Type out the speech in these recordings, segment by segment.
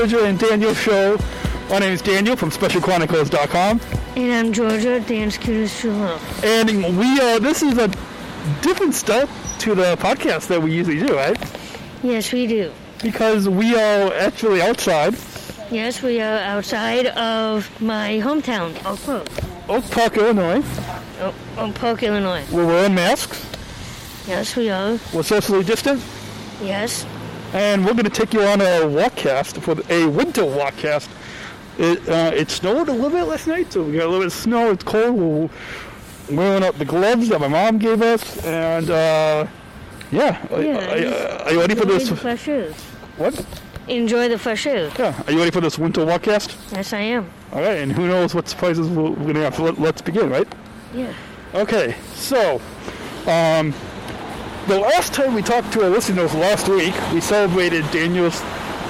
Georgia and Daniel Show. My name is Daniel from SpecialChronicles.com, And I'm Georgia, Dan's cutest true and we are, this is a different start to the podcast that we usually do, right? Yes, we do. Because we are actually outside Yes, we are outside of my hometown, Oak Park, Oak Park, Illinois. Oak, Oak Park, Illinois. We're wearing masks. Yes, we are. We're socially distant, Yes. And we're going to take you on a walkcast for a winter walkcast. It, uh, it snowed a little bit last night, so we got a little bit of snow. It's cold. We're wearing up the gloves that my mom gave us, and uh, yeah. Are- Yeah, are, you- are you ready for Enjoy this? the fresh air. What? Enjoy the fresh air. Yeah. Are you ready for this winter walkcast? Yes, I am. All right, and who knows what surprises we're, going to have. Let, let's begin, right? Yeah. Okay, so um, the last time we talked to our listeners last week, we celebrated Daniel's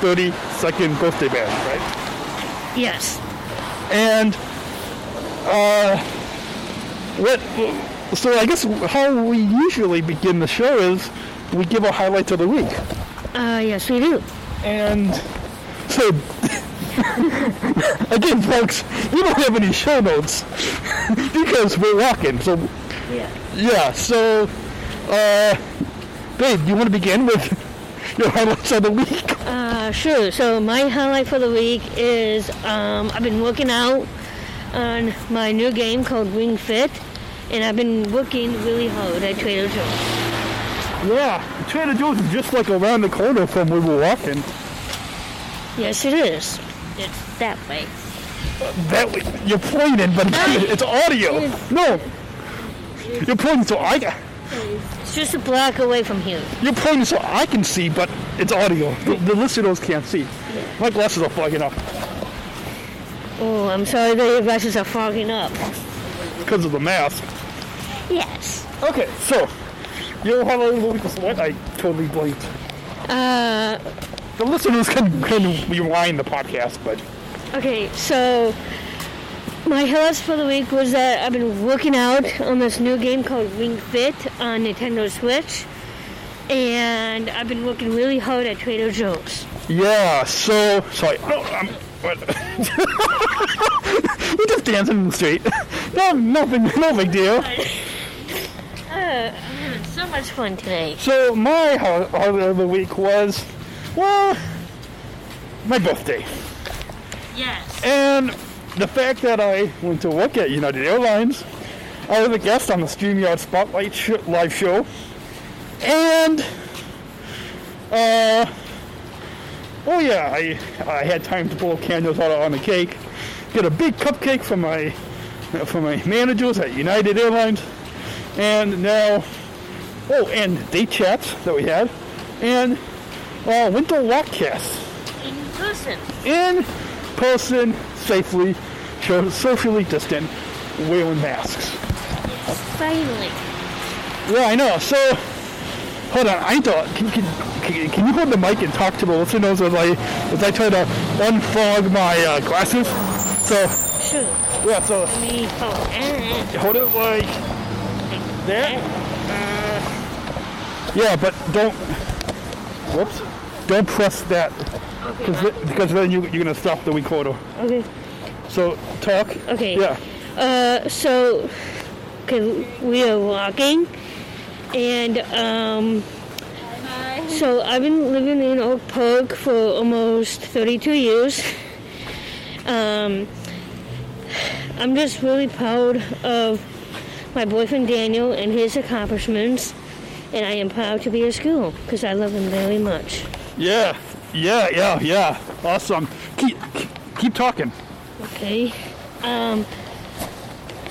32nd birthday bash, right? Yes. And uh, what? So I guess how we usually begin the show is we give our highlights of the week, Uh, yes, we do. and so. Again, folks, we don't have any show notes because we're walking. So Yeah. Yeah, so, uh, babe, do you want to begin with your highlights of the week? Uh, sure. So my highlight for the week is um, I've been working out on my new game called Ring Fit, and I've been working really hard at Trader Joe's. Yeah, Trader Joe's is just like around the corner from where we're walking. Yes, it is. It's that way. That way, you're pointing, but it's audio. No, you're pointing so I It's just a block away from here. you're pointing so I can see, but it's audio. The, the listeners can't see. My glasses are fogging up Oh, I'm sorry that your glasses are fogging up. because of the mask. Yes. Okay, so highlight of the week was what? I totally blanked. Uh, The listeners can, can rewind the podcast, but okay, so my highlights for the week was that I've been working out on this new game called Ring Fit on Nintendo Switch. And I've been working really hard at Trader Joe's. Yeah, so sorry. No, I'm what? We're just dancing in the street. No, nothing, no big deal. Uh, I'm having so much fun today. So my highlight of the week was, well, my birthday, Yes. and the fact that I went to work at United Airlines. I was a guest on the StreamYard Spotlight sh- live show, and uh, oh yeah, I I had time to blow candles out on the cake, get a big cupcake from my from my managers at United Airlines, and now oh and date chats that we had, and uh, winter walkcasts In person. in person, safely, so- socially distant, wearing masks. Finally. Yeah, I know. So, hold on. I thought. Can, can, can, can you hold the mic and talk to the listeners as I as I try to unfog my uh, glasses? So, Sure. yeah. So me oh, eh, hold it like that. Yeah, but don't. Whoops. Don't press that because because then you you're gonna stop the recorder. Okay. So talk. Okay. Yeah. Uh, so, okay, we are walking, and um, so I've been living in Oak Park for almost 32 years. Um, I'm just really proud of my boyfriend Daniel and his accomplishments, and I am proud to be at school because I love him very much. Yeah. Yeah. Yeah. Yeah. Awesome. Keep keep talking. Okay. Um,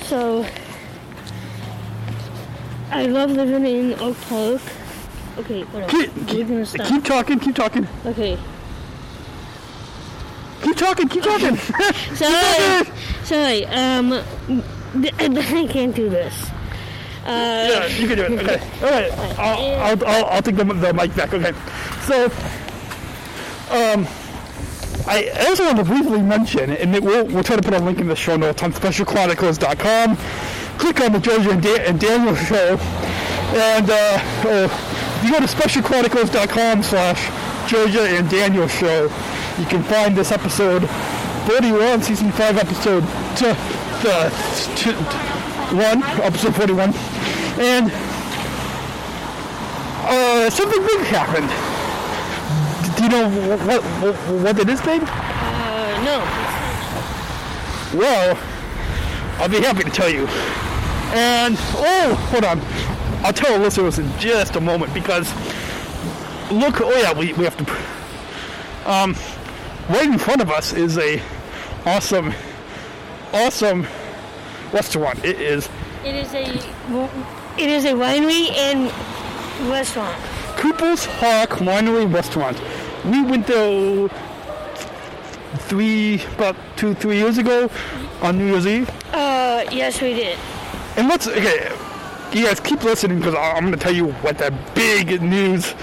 so I love living in Oak Park. Okay, hold on. Keep, stop. keep talking. Keep talking. Okay. Keep talking. Keep talking. Sorry. Sorry. Um, I can't do this. Uh, yeah, you can do it. Okay. All right. I'll I'll I'll, I'll take the, the mic back. Okay. So, um, I also want to briefly mention, and it, we'll we'll try to put a link in the show notes on SpecialChronicles.com. Click on the Georgia and, Dan- and Daniel show, and uh, if you go to specialchronicles.com slash Georgia and Daniel show, you can find this episode 41, season 5 episode to, uh, to, 1, episode 41. And uh, something big happened. Do you know what, what, what it is, babe? Uh, no. Well, I'll be happy to tell you. And, oh, hold on. I'll tell the listeners in just a moment because, look, oh yeah, we, we have to, um, right in front of us is a awesome, awesome restaurant. It is It is a it is a winery and restaurant. Cooper's Hawk Winery Restaurant. We went there three, about two, three years ago on New Year's Eve. Uh, yes, we did. And let's, okay, you guys keep listening because I'm going to tell you what that big news,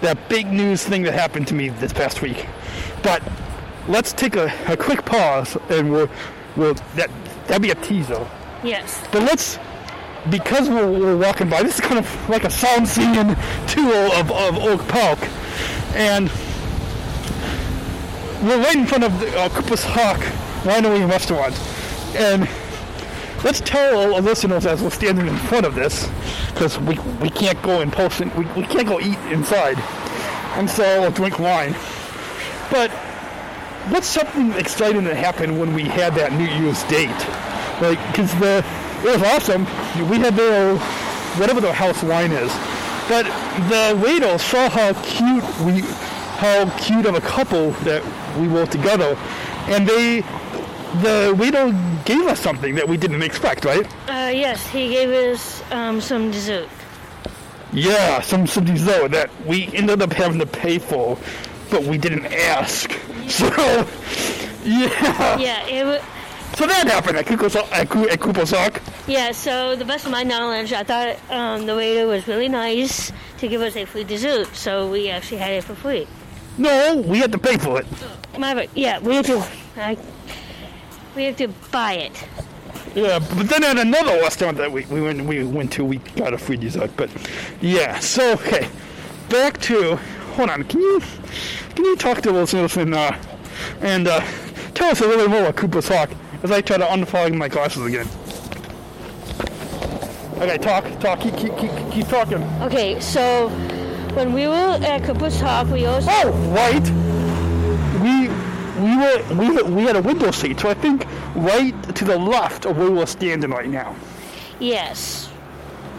that big news thing that happened to me this past week. But let's take a, a quick pause and we'll, we'll, that, that'll be a teaser. Yes. But let's, because we're, we're walking by, this is kind of like a soundseeing tour of, of Oak Park. And we're right in front of the Cooper's Hawk Winery Restaurant. And let's tell our listeners as we're standing in front of this, because we, we can't go post, it, we, we can't go eat inside. And so, drink wine. But what's something exciting that happened when we had that New Year's date? Like, because the it was awesome. We had their whatever their house wine is, but the waiter saw how cute we, how cute of a couple that we were together, and they, the waiter gave us something that we didn't expect, right? Uh, yes, he gave us um, some dessert. Yeah, some some dessert that we ended up having to pay for, but we didn't ask. So, yeah. Yeah, it was. So that happened at Cooper's, at, Coo- at. Yeah, so the best of my knowledge, I thought um, the waiter was really nice to give us a free dessert, so we actually had it for free. No, we had to pay for it. My, yeah, we have to, I, we have to buy it. Yeah, but then at another restaurant that we, we went we went to, we got a free dessert. But yeah, so okay, back to hold on. Can you can you talk to listeners and uh, and uh, tell us a little bit more about Cooper's Hawk as I try to unfog my glasses again. Okay, talk, talk, keep keep keep, keep talking. Okay, so when we were at Cooper's Hawk, we also. Oh, right. We we were we we had a window seat, so I think right to the left of where we're standing right now. Yes.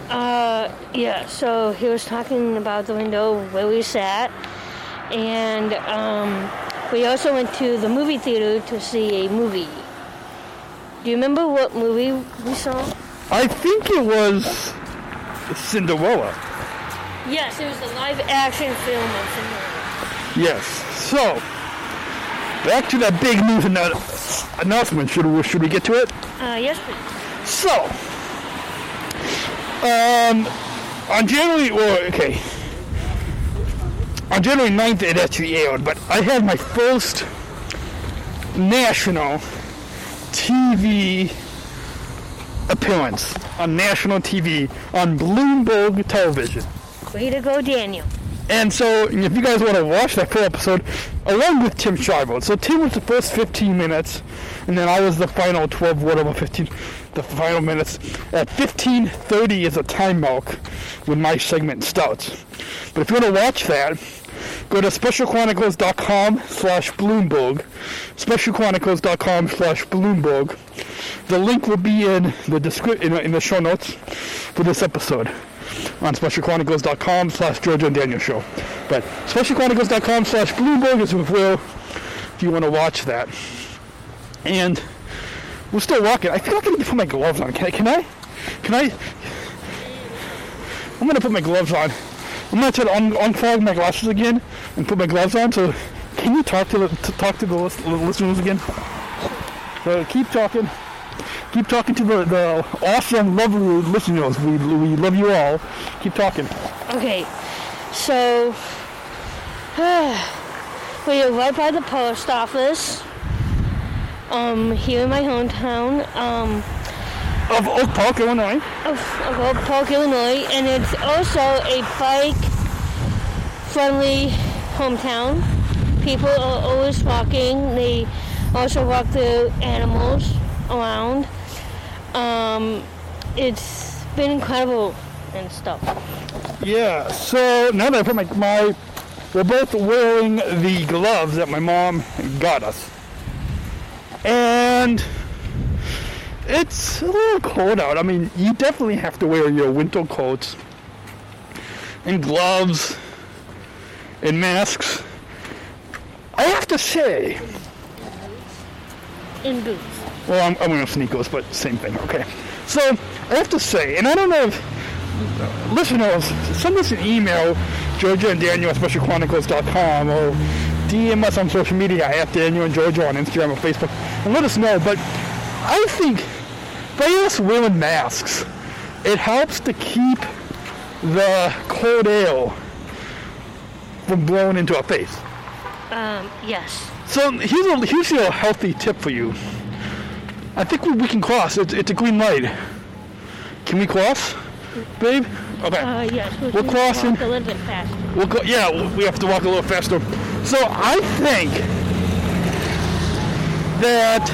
Uh, yeah, so he was talking about the window where we sat, and um, we also went to the movie theater to see a movie. Do you remember what movie we saw? I think it was Cinderella. Yes, it was a live action film of. Yes. So back to that big news annou- announcement. Should we should we get to it? Uh, yes, please. So, um, on January, or okay, on January 9th it actually aired, but I had my first national TV appearance on national TV on Bloomberg Television. Way to go, Daniel. And so, if you guys want to watch that full episode, along with Tim Shriver. So Tim was the first 15 minutes, and then I was the final 12, whatever, 15, the final minutes. At 15:30 is a time mark when my segment starts. But if you want to watch that, go to specialchronicles.com slash Bloomberg, specialchronicles.com slash Bloomberg. The link will be in the descri- in, in the show notes for this episode on specialchronicles.com slash Georgia and Daniel Show. But specialchronicles.com slash Bloomberg is where if you want to watch that. And we're still walking. I feel like I need to put my gloves on. Can I? Can I? Can I? I'm going to put my gloves on. I'm going to try to un- unfog my glasses again and put my gloves on. So can you talk to the, to talk to the listeners again? So keep talking keep talking to the, the awesome, lovely listeners. We, we love you all. Keep talking. Okay, so we are right by the post office. Um, here in my hometown, um, Of Oak Park, Illinois. of, of Oak Park, Illinois, and it's also a bike friendly hometown. People are always walking. They also walk the animals around. Um, it's been incredible and stuff. Yeah, so now that I put my, my we're both wearing the gloves that my mom got us. And it's a little cold out. I mean, you definitely have to wear your winter coats and gloves and masks. I have to say, In boots. Well, I'm, I'm wearing sneakers, but same thing, okay. So, I have to say, and I don't know if listeners, send us an email, Georgia and Daniel at specialchronicles.com or DM us on social media at Daniel and Georgia on Instagram or Facebook and let us know. But I think by us wearing masks, it helps to keep the cold air from blowing into our face. Um, yes. So here's a, here's a healthy tip for you. I think we, we can cross. It's, it's a green light. Can we cross, babe? Okay. Uh, yes. We We're crossing. walk a little bit faster. We'll go, yeah, we have to walk a little faster. So I think that.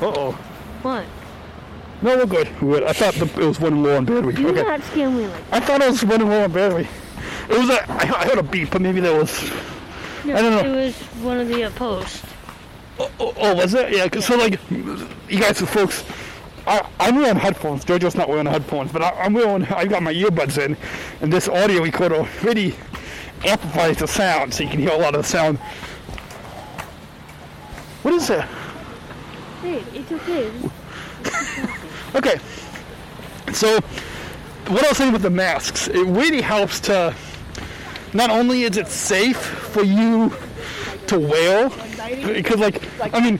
Uh oh. What? No, we're good. We're good. I thought the, it was running low on battery. Do Okay. not scare me like I thought it was running low on battery. It was a. I, I heard a beep, but maybe that was. No, I don't know. It was one of the uh, posts. Oh, oh, oh, was it? Yeah. So like, you guys, the folks. I, I'm wearing headphones. Jojo's not wearing headphones, but I, I'm wearing. I've got my earbuds in, and this audio recorder really amplifies the sound, so you can hear a lot of the sound. What is that? Hey, it's okay. Okay. So, what I was saying with the masks, it really helps to. Not only is it safe for you to wear, because like, I mean,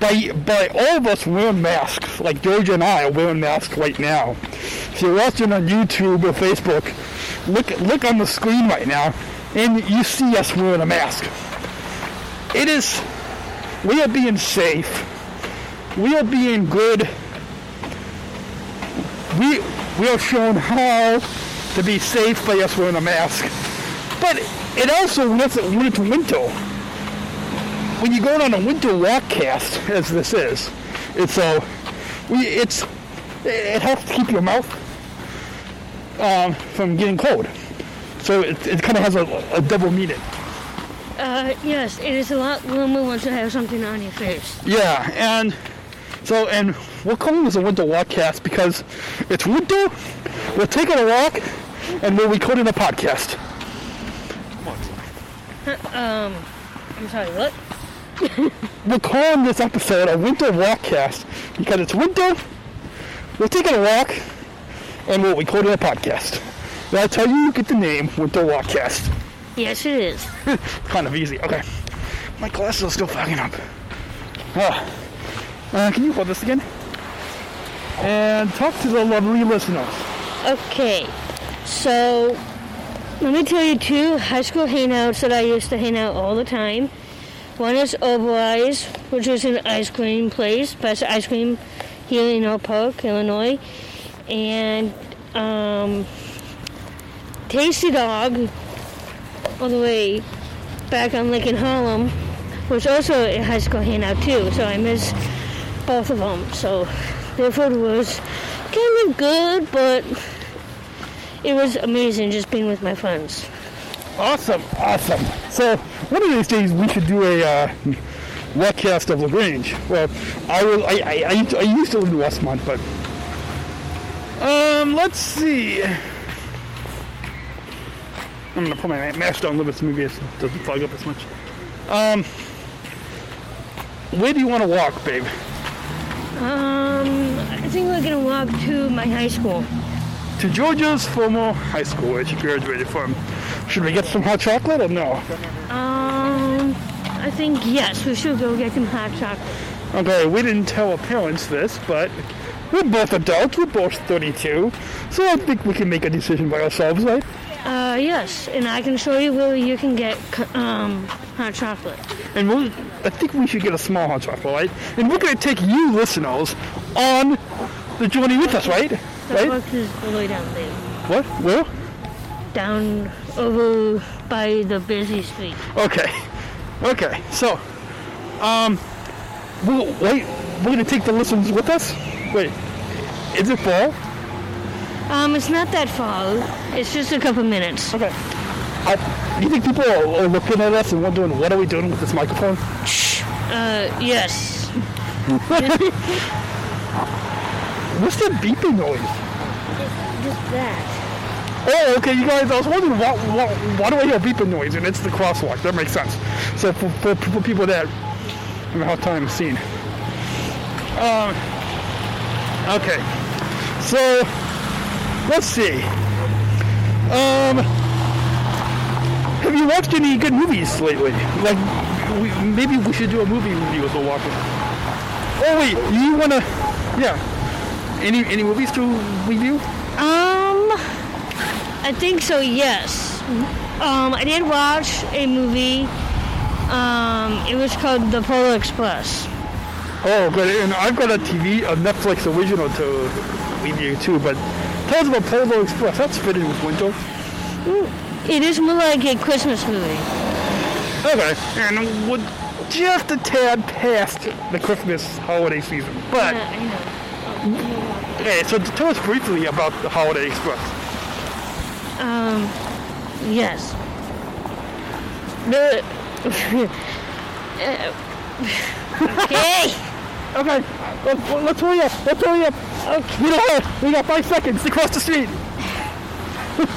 by by all of us wearing masks, like Georgia and I are wearing masks right now. If you're watching on YouTube or Facebook, look look on the screen right now, and you see us wearing a mask. It is, we are being safe. We are being good we we are shown how to be safe by us wearing a mask. But it also when it's, when it's winter, when you go on a winter walk cast, as this is, it's a we it's it helps to keep your mouth um, from getting cold. So it, it kind of has a, a double meaning. Uh, yes, it is a lot warmer once you have something on your face. Yeah, and so and we're calling this a winter walk cast because it's winter. We're taking a walk and we're recording a podcast. Um, I'm sorry, what? We're calling this episode a winter walk cast because it's winter. We're taking a walk and we're recording a podcast. I tell you get the name Winter Walk Cast? Yes, it is. kind of easy. Okay. My glasses are still fogging up. Ah. Uh, can you hold this again? And talk to the lovely listeners. Okay, so let me tell you two high school hangouts that I used to hang out all the time. One is Oberweis, which was an ice cream place, best ice cream here in Oak Park, Illinois. And um, Tasty Dog, all the way back on Lincoln Harlem, was also a high school hangout too, so I miss both of them. So their food was kind of good, but it was amazing just being with my friends. Awesome, awesome. So one of these days we should do a uh, webcast of La Grange. Well, I will. I, I, I, I used to live in Westmont, but um, let's see. I'm gonna put my ma- mask down a little bit so maybe it doesn't fog up as much. Um, where do you want to walk, babe? Um, think we're gonna walk to my high school. To Georgia's former high school where she graduated from. Should we get some hot chocolate or no? Um, I think yes, we should go get some hot chocolate. Okay, we didn't tell our parents this, but we're both adults, we're both 32, so I think we can make a decision by ourselves, right? Uh, yes, and I can show you where you can get um hot chocolate. And we'll, I think we should get a small hot chocolate, right? And we're going to take you listeners on the journey with us, right? Right? Starbucks is all the way down there. What? Where? Down over by the busy street. Okay. Okay. So, um, we'll, wait. We're gonna take the listeners with us. Wait. Is it far? Um, it's not that far. It's just a couple minutes. Okay. I, you think people are, are looking at us and wondering what are we doing with this microphone? Shh, uh, yes. What's that beeping noise? Just that. Oh, okay, you guys. I was wondering what, what, why do I hear a beeping noise? And it's the crosswalk. That makes sense. So for, for, for people that have a hard time seeing. Um. Okay. So let's see. Um. Have you watched any good movies lately? Like, we, maybe we should do a movie review as we're walking. Oh wait, you wanna? Yeah. Any any movies to review? Um, I think so. Yes. Um, I did watch a movie. Um, it was called The Polar Express. Oh, good. And I've got a TV, a Netflix original to review too. But tell us about Polar Express. That's fitting with winter. It is more like a Christmas movie. Okay. And we're just a tad past the Christmas holiday season. But Yeah, Hey, so tell us briefly about the Holiday Express. Um, yes. The. okay. Okay. Let's, let's hurry up. Let's hurry up. Okay. We got we got five seconds to cross the street.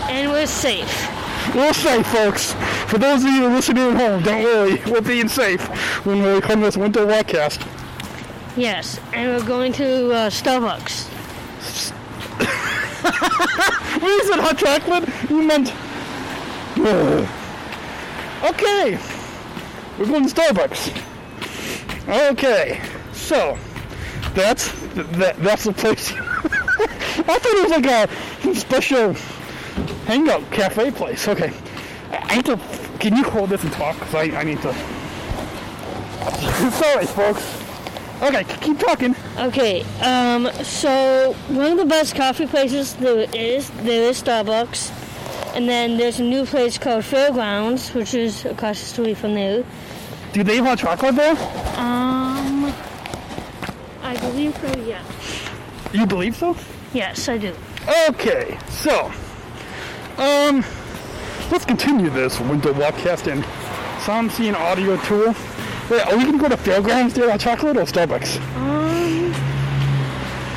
And we're safe. We're safe, folks. For those of you listening at home, don't worry. We're being safe when we come to this winter walkcast. Yes. And we're going to uh, Starbucks. When you said hot chocolate, you meant. Okay. We're going to Starbucks. Okay. So, that's that, that's the place. I thought it was like a special hangout cafe place. Okay. I I need to. Can you hold this and talk? Cause I, I need to. Sorry, folks. Okay, keep talking. Okay, um, so one of the best coffee places there is there is Starbucks, and then there's a new place called Fairgrounds, which is across the street from there. Do they have hot chocolate there? Um, I believe so. Yeah. You believe so? Yes, I do. Okay, so, um, let's continue this winter walkcast and so I'm seeing audio tour. Wait, are we gonna go to Fairgrounds there on chocolate or Starbucks? Um,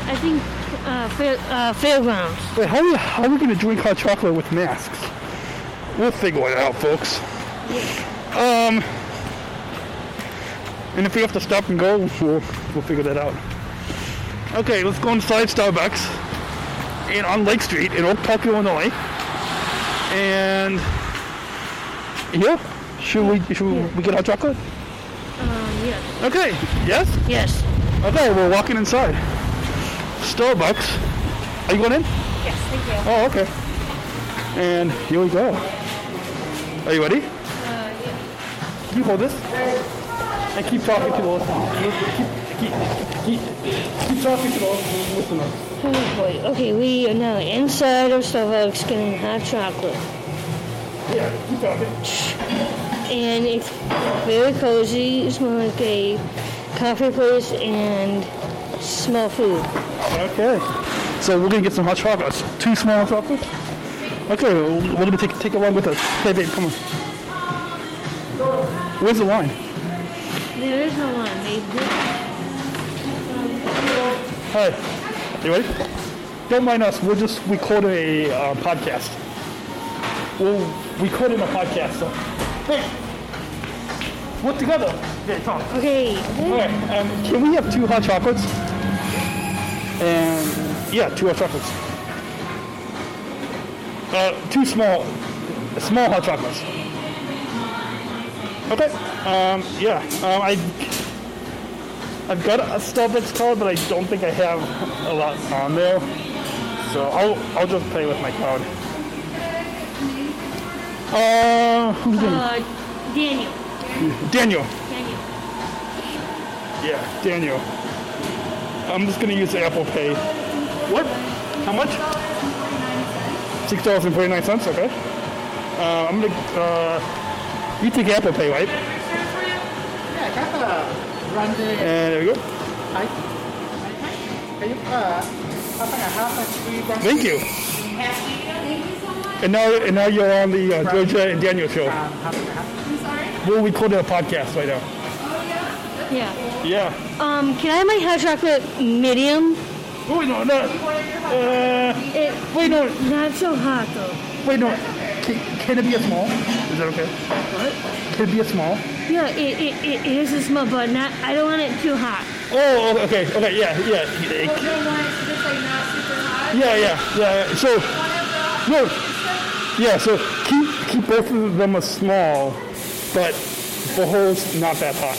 I think uh, fair, uh, Fairgrounds. Wait, how are, we, how are we gonna drink hot chocolate with masks? We'll figure it out, folks. Um, and if we have to stop and go, we'll, we'll figure that out. Okay, let's go inside Starbucks and on Lake Street in Oak Park, Illinois. And yeah, should we should we get hot chocolate? Yes. Okay, yes. Yes. Okay, we're walking inside. Starbucks. Are you going in? Yes, thank you. Oh, okay. And here we go. Are you ready? Uh, yeah. You hold this. And keep talking to the listeners. Keep, keep, keep, keep talking to the listeners. Oh boy. Okay, we are now inside of Starbucks getting hot chocolate. Yeah, keep talking. And it's very cozy. It's more like a coffee place and small food. Okay. So we're gonna get some hot chocolates. Two small chocolates. Okay, we're gonna take take it along with us. Hey, babe, come on. Where's the line? There is no one. They did. Hi. You ready? Don't mind us. We're just recording a uh, podcast. We're recording a podcast. So. Hey. We're together. Okay, talk. Okay. Okay, um, can we have two hot chocolates? And yeah, two hot chocolates. Uh, two small, small hot chocolates. Okay. Um, yeah. Um, I, I've got a Starbucks card, but I don't think I have a lot on there. So I'll, I'll just play with my card. Uh, who's? Uh, Daniel. Daniel. Daniel. Yeah, Daniel. I'm just gonna use Apple Pay. What? How much? Six dollars and forty nine cents. Okay. Uh, I'm gonna. Uh, you take Apple Pay, right? Yeah, các uh, grande And there we go. Hi. Can you uh, have a half a free grande Thank you. And now, and now you're on the uh, Georgia and Daniel show. um, half and? We're recording a podcast right now. Yeah. Yeah. Um, can I have my hot chocolate medium? Oh, wait, no, no. Uh, It, wait, no. not so hot though. Wait, no. Can, can it be a small? Is that okay? What? Can it be a small? Yeah, it, it, it, it is a small, but not. I don't want it too hot. Oh, oh, okay, okay, yeah, yeah. Yeah, yeah, yeah. So, no, yeah. So keep keep both of them a small, but the hole's not that hot.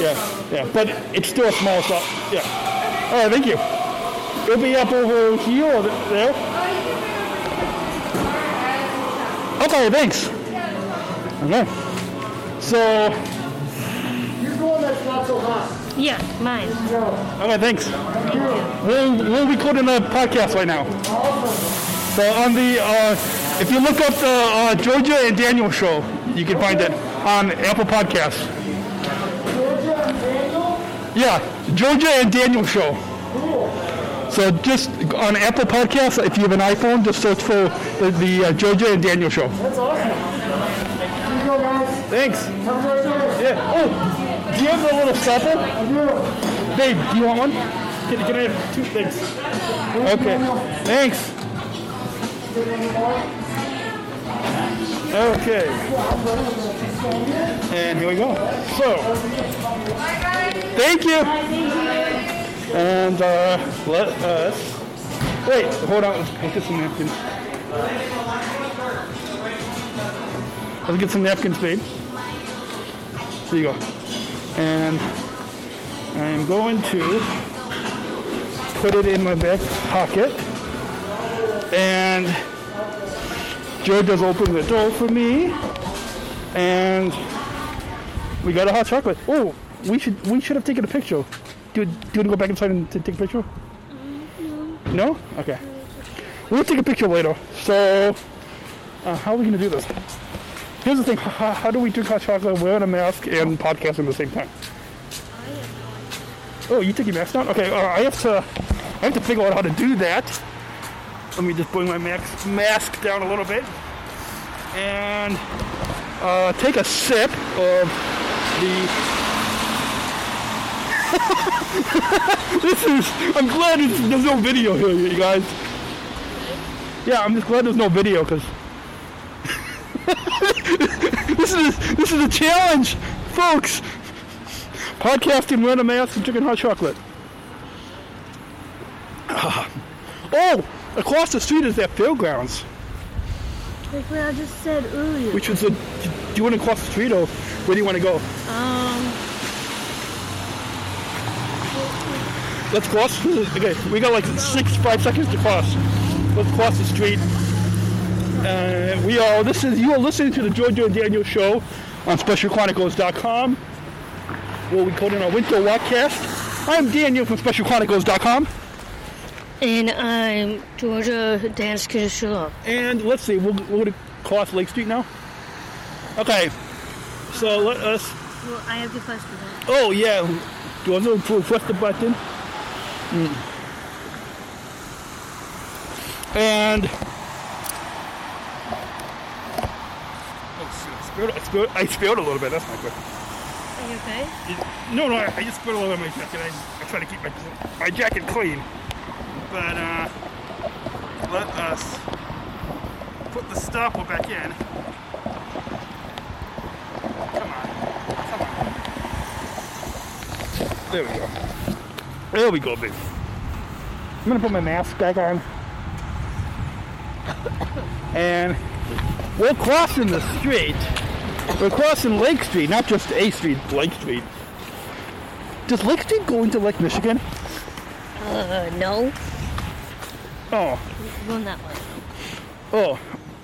Yeah, yeah. But it's still a small stop. Yeah. All right, thank you. It'll be up over here or there. Okay, thanks. Okay. So, Here's one that's not so hot. Yeah, mine. okay, thanks. We're, we're recording a podcast right now. So on the, uh, if you look up the uh, Georgia and Daniel show, you can find it on Apple Podcasts. Yeah, Georgia and Daniel show. So just on Apple Podcasts, if you have an iPhone, just search for the, the uh, Georgia and Daniel show. That's awesome. Here you go, guys. Thanks. Have a great day. Yeah. Oh, do you have a little stopper? I do. Babe, do you want one? Can, can I have two things? Okay. Thanks. Okay. And here we go. So, thank you. And uh, let us. Wait, hold on. Let's get some napkins. Let's get some napkins, babe. Here you go. And I am going to put it in my back pocket. And Joe does open the door for me. And we got a hot chocolate. Oh, we should we should have taken a picture. Do, do you want to go back inside and take a picture? No? Okay. We'll take a picture later. So, uh, how are we going to do this? Here's the thing. How, how do we drink hot chocolate wearing a mask and podcasting at the same time? Oh, you took your mask down? Okay, uh, I have to I have to figure out how to do that. Let me just bring my mask mask down a little bit and uh, take a sip of the. this is. I'm glad there's no video here, you guys. Yeah, I'm just glad there's no video because this is this is a challenge, folks. Podcasting, wearing a mask, and drinking hot chocolate. Oh, across the street is that fairgrounds, Like what I just said earlier. which was a. Do you want to cross the street or where do you want to go? Um, Let's cross. Okay, we got like six, five seconds to cross. Let's cross the street. Uh, we are. This is you are listening to the Georgia and Daniel show on SpecialChronicles.com. Where we call in our winter walkcast. I'm Daniel from SpecialChronicles.com, and I'm Georgia Dance Kishula. and let's see, we'll, we're going to cross Lake Street now. Okay, so let us. Well, I have to press the button. Oh yeah, do you want to press the button? Mm. And oh shit, I spilled, I spilled, I spilled a little bit. That's not good. Are you okay? No, no, I, I just spilled a little bit on my jacket. I, I try to keep my my jacket clean, but uh, let us put the stopper back in. Come on, come on. There we go. There we go, baby. I'm gonna put my mask back on. And we're crossing the street. We're crossing Lake Street, not just A Street, Lake Street. Does Lake Street go into Lake Michigan? Uh, no. Oh, Going that way. oh.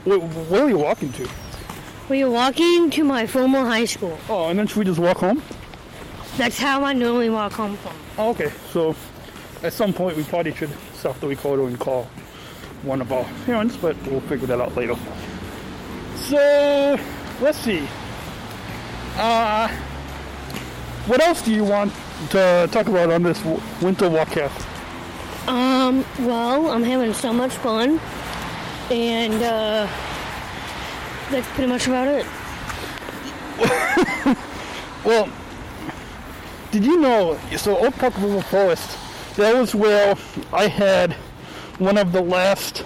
Where, where are you walking to? We are walking to my former high school. Oh, and then should we just walk home? That's how I normally walk home from. Oh, okay. So at some point we probably should after we call and call one of our parents, but we'll figure that out later. So let's see. Uh, what else do you want to talk about on this winter walk walkcast? Um, well, I'm having so much fun, and uh, that's pretty much about it. Well, did you know? So Oak Park River Forest, that was where I had one of the last.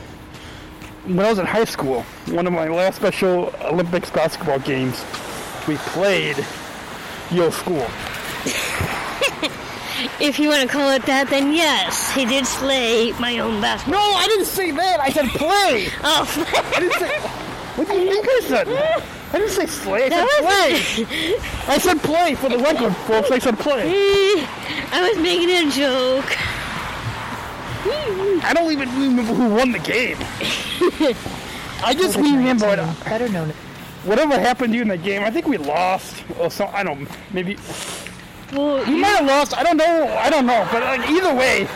When I was in high school, one of my last Special Olympics basketball games, we played your school. If you want to call it that, then yes, he did slay my own basketball. No, I didn't say that. I said play. Oh, I didn't say. What do you think I said? I didn't say slay. I said that play. I said play for the record, folks. I said play. I was making a joke. I don't even remember who won the game. I just remember it. better known whatever happened to you in the game, I think we lost or so. I don't. Maybe Well, we you, might have lost. I don't know. I don't know. But like, either way,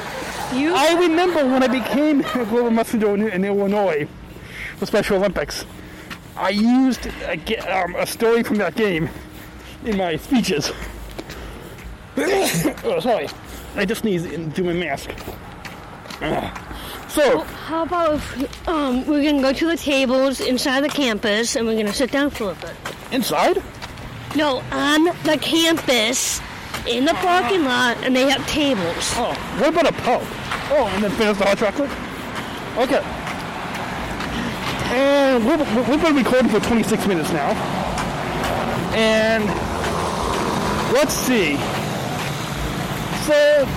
you I remember when I became a global messenger in, in Illinois for Special Olympics. I used a, um, a story from that game in my speeches. oh, sorry, I just sneezed into my mask. So, How about if, um, we're gonna go to the tables inside the campus and we're gonna sit down for a bit? inside. No, on the campus, in the parking lot, and they have tables. Oh, what about a pub? Oh, and then finish the hot chocolate? Okay. And we're- we've been recording for 26 minutes now. And let's see. So,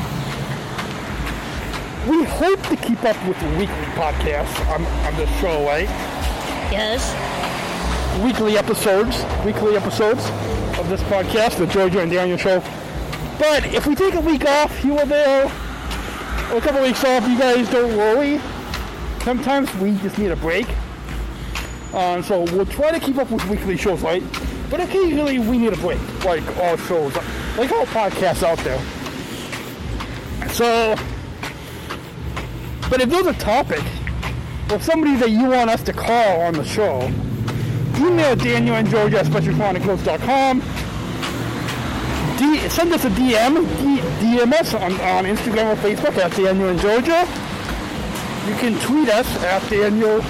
we hope to keep up with the weekly podcast on, on this show, right? Yes. weekly episodes, weekly episodes of this podcast, the Georgia and Daniel Show. But if we take a week off, you will or a couple weeks off, you guys don't worry. Sometimes we just need a break. Um, so we'll try to keep up with weekly shows, right? But occasionally we need a break, like all shows, like all podcasts out there. So, but if there's a topic or somebody that you want us to call on the show, email Daniel and Georgia at specialchronicles.com. D- send us a DM, D- DM us on, on Instagram or Facebook at Daniel and Georgia. You can tweet us at Daniel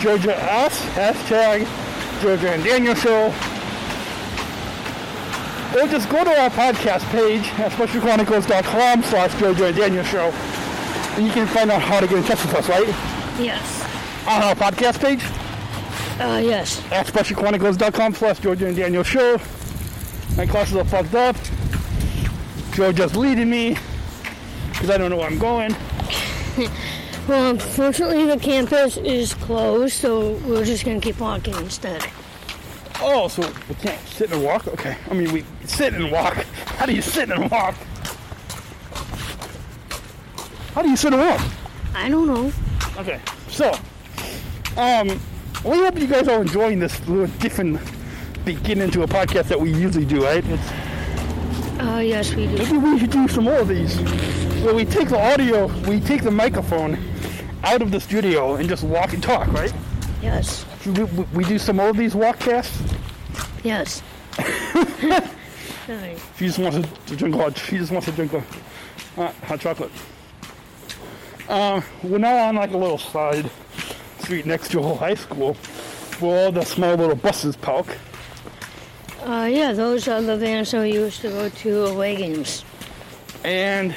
Georgia us, hashtag Georgia and Daniel Show. Or just go to our podcast page at specialchronicles.com slash Georgia and Daniel Show. And you can find out how to get in touch with us, right? Yes. On our podcast page Uh, yes. at specialchronicles.com slash Georgia and Daniel Show. My classes are fucked up. Joe just leading me because I don't know where I'm going. Well, unfortunately, the campus is closed, so we're just gonna keep walking instead. Oh, so we can't sit and walk? Okay. I mean, we sit and walk. How do you sit and walk? How do you sit and walk? I don't know. Okay. So, um, we hope you guys are enjoying this little different beginning to a podcast that we usually do, right? Oh, Uh, yes, we do. Maybe we should do some more of these. Where we take the audio, we take the microphone out of the studio and just walk and talk, right? Yes. Should we, we, we do some more of these walkcasts? Yes. She just wants to drink hot. She just wants to drink the hot, hot chocolate. Uh, we're now on like a little side street next to a high school, where all the small little buses park. Uh, yeah, those are the vans that we used to go to away games. and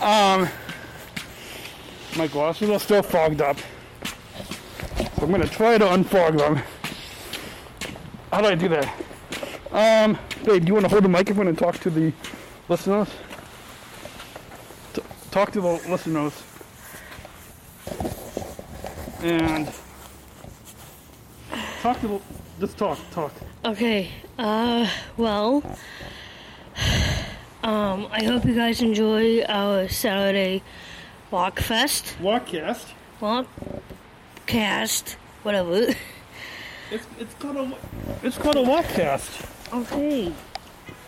um, my glasses are still fogged up. So I'm gonna try to unfog them. How do I do that? Um, babe, do you want to hold the microphone and talk to the listeners? T- talk to the listeners. And talk to the. Just talk, talk. Okay, uh, well, um, I hope you guys enjoy our Saturday walk fest, Walkcast. walk cast, whatever. It's it's called a it's called a walkcast. Okay.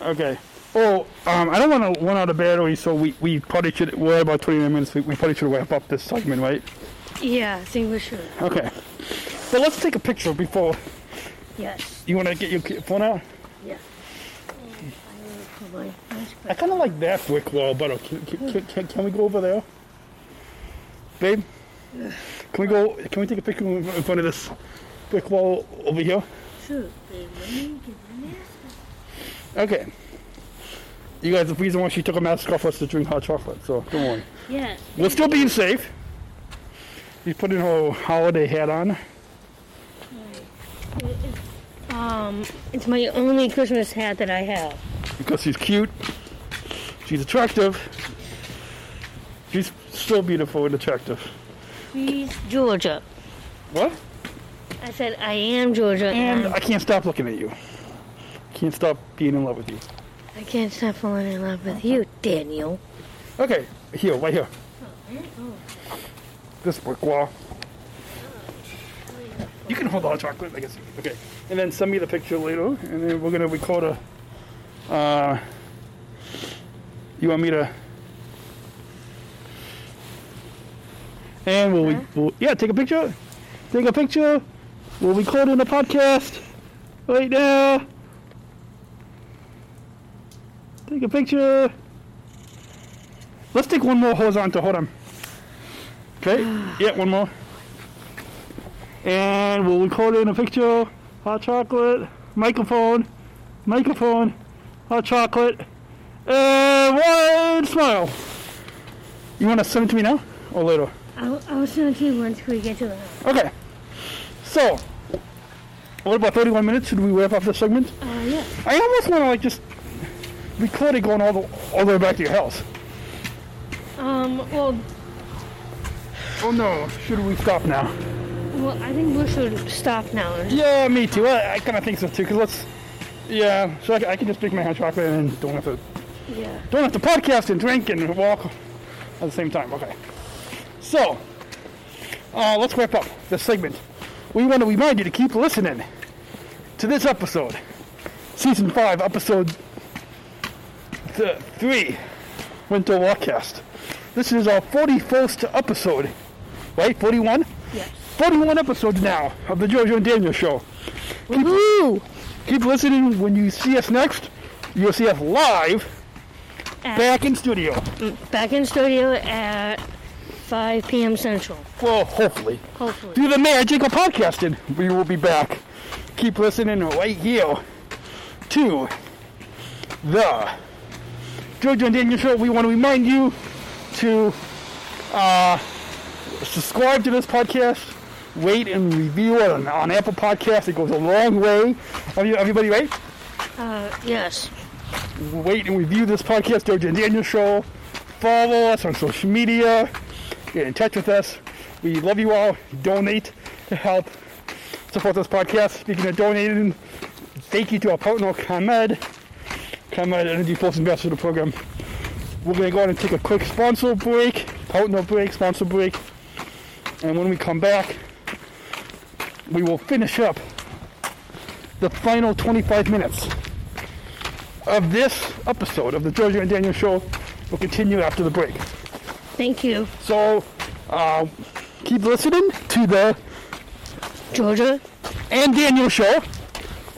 Okay. Oh, um, I don't want to run out of battery, so we, we probably should. We're at about 29 minutes. We, we probably should wrap up this segment, right? Yeah, I think we should. Okay. But let's take a picture before. Yes. You want to get your phone out? Yeah. I kind of like that brick wall better. Can, can, can, can, we go over there? Babe? Can we go? Can we take a picture in front of this brick wall over here? Sure. babe. Let me get in there. Okay. You guys, the reason why she took a mask off was to drink hot chocolate, so don't worry. Yes. We're still being safe. She's putting her holiday hat on. Um, it's my only Christmas hat that I have. because she's cute, she's attractive, she's still beautiful and attractive. She's Georgia. What? I said I am Georgia, And and I can't stop looking at you. Can't stop being in love with you. I can't stop falling in love with you, Daniel. Okay, here, right here. This brick wall. You can hold all the chocolate, I guess. Okay, and then send me the picture later, and then we're gonna record a. Uh, you want me to? And we'll, Huh? we'll yeah, take a picture. Take a picture. We'll record in the podcast right now. Take a picture. Let's take one more horizontal. Hold on. Okay. yeah, one more. And we'll record in a picture. Hot chocolate. Microphone. Microphone. Hot chocolate. And one smile. You want to send it to me now or later? I'll, I'll send it to you once we get to the house. Okay. So, what about 31 minutes? Should we wrap up this segment? Uh, yeah. I almost want to like just record it going all the all the way back to your house. Um, well, Oh no! Should we stop now? Well, I think we should stop now. Yeah, me too. I, I kind of think so too. Cause let's, yeah. So I, I can just make my hot chocolate and don't have to Yeah. don't have to podcast and drink and walk at the same time. Okay. So, uh, let's wrap up this segment. We want to remind you to keep listening to this episode, season five, episode th- three, Winter Walkcast. This is our 41st episode, right? 41? Yes. 41 episodes now of the Jojo and Daniel Show. Keep, Woo! keep listening. When you see us next, you'll see us live At- back in studio. Back in studio at 5 p.m. Central. Well, hopefully. Hopefully. Through the magic of podcasting, we will be back. Keep listening right here to the Jojo and Daniel Show. We want to remind you to uh, subscribe to this podcast, rate and review it on, on Apple Podcasts. It goes a long way. Are you, everybody right? Uh, yes. Rate and review this podcast, Jojo and Daniel Show. Follow us on social media. Get in touch with us. We love you all. Donate to help support this podcast. Speaking of donating, thank you to our partner, ComEd. ComEd Energy Force Ambassador Program. We're going to go ahead and take a quick sponsor break, partner break, sponsor break. And when we come back, we will finish up the final 25 minutes of this episode of the Georgia and Daniel Show. We'll continue after the break. Thank you, So, uh, keep listening to the Georgia. and Daniel Show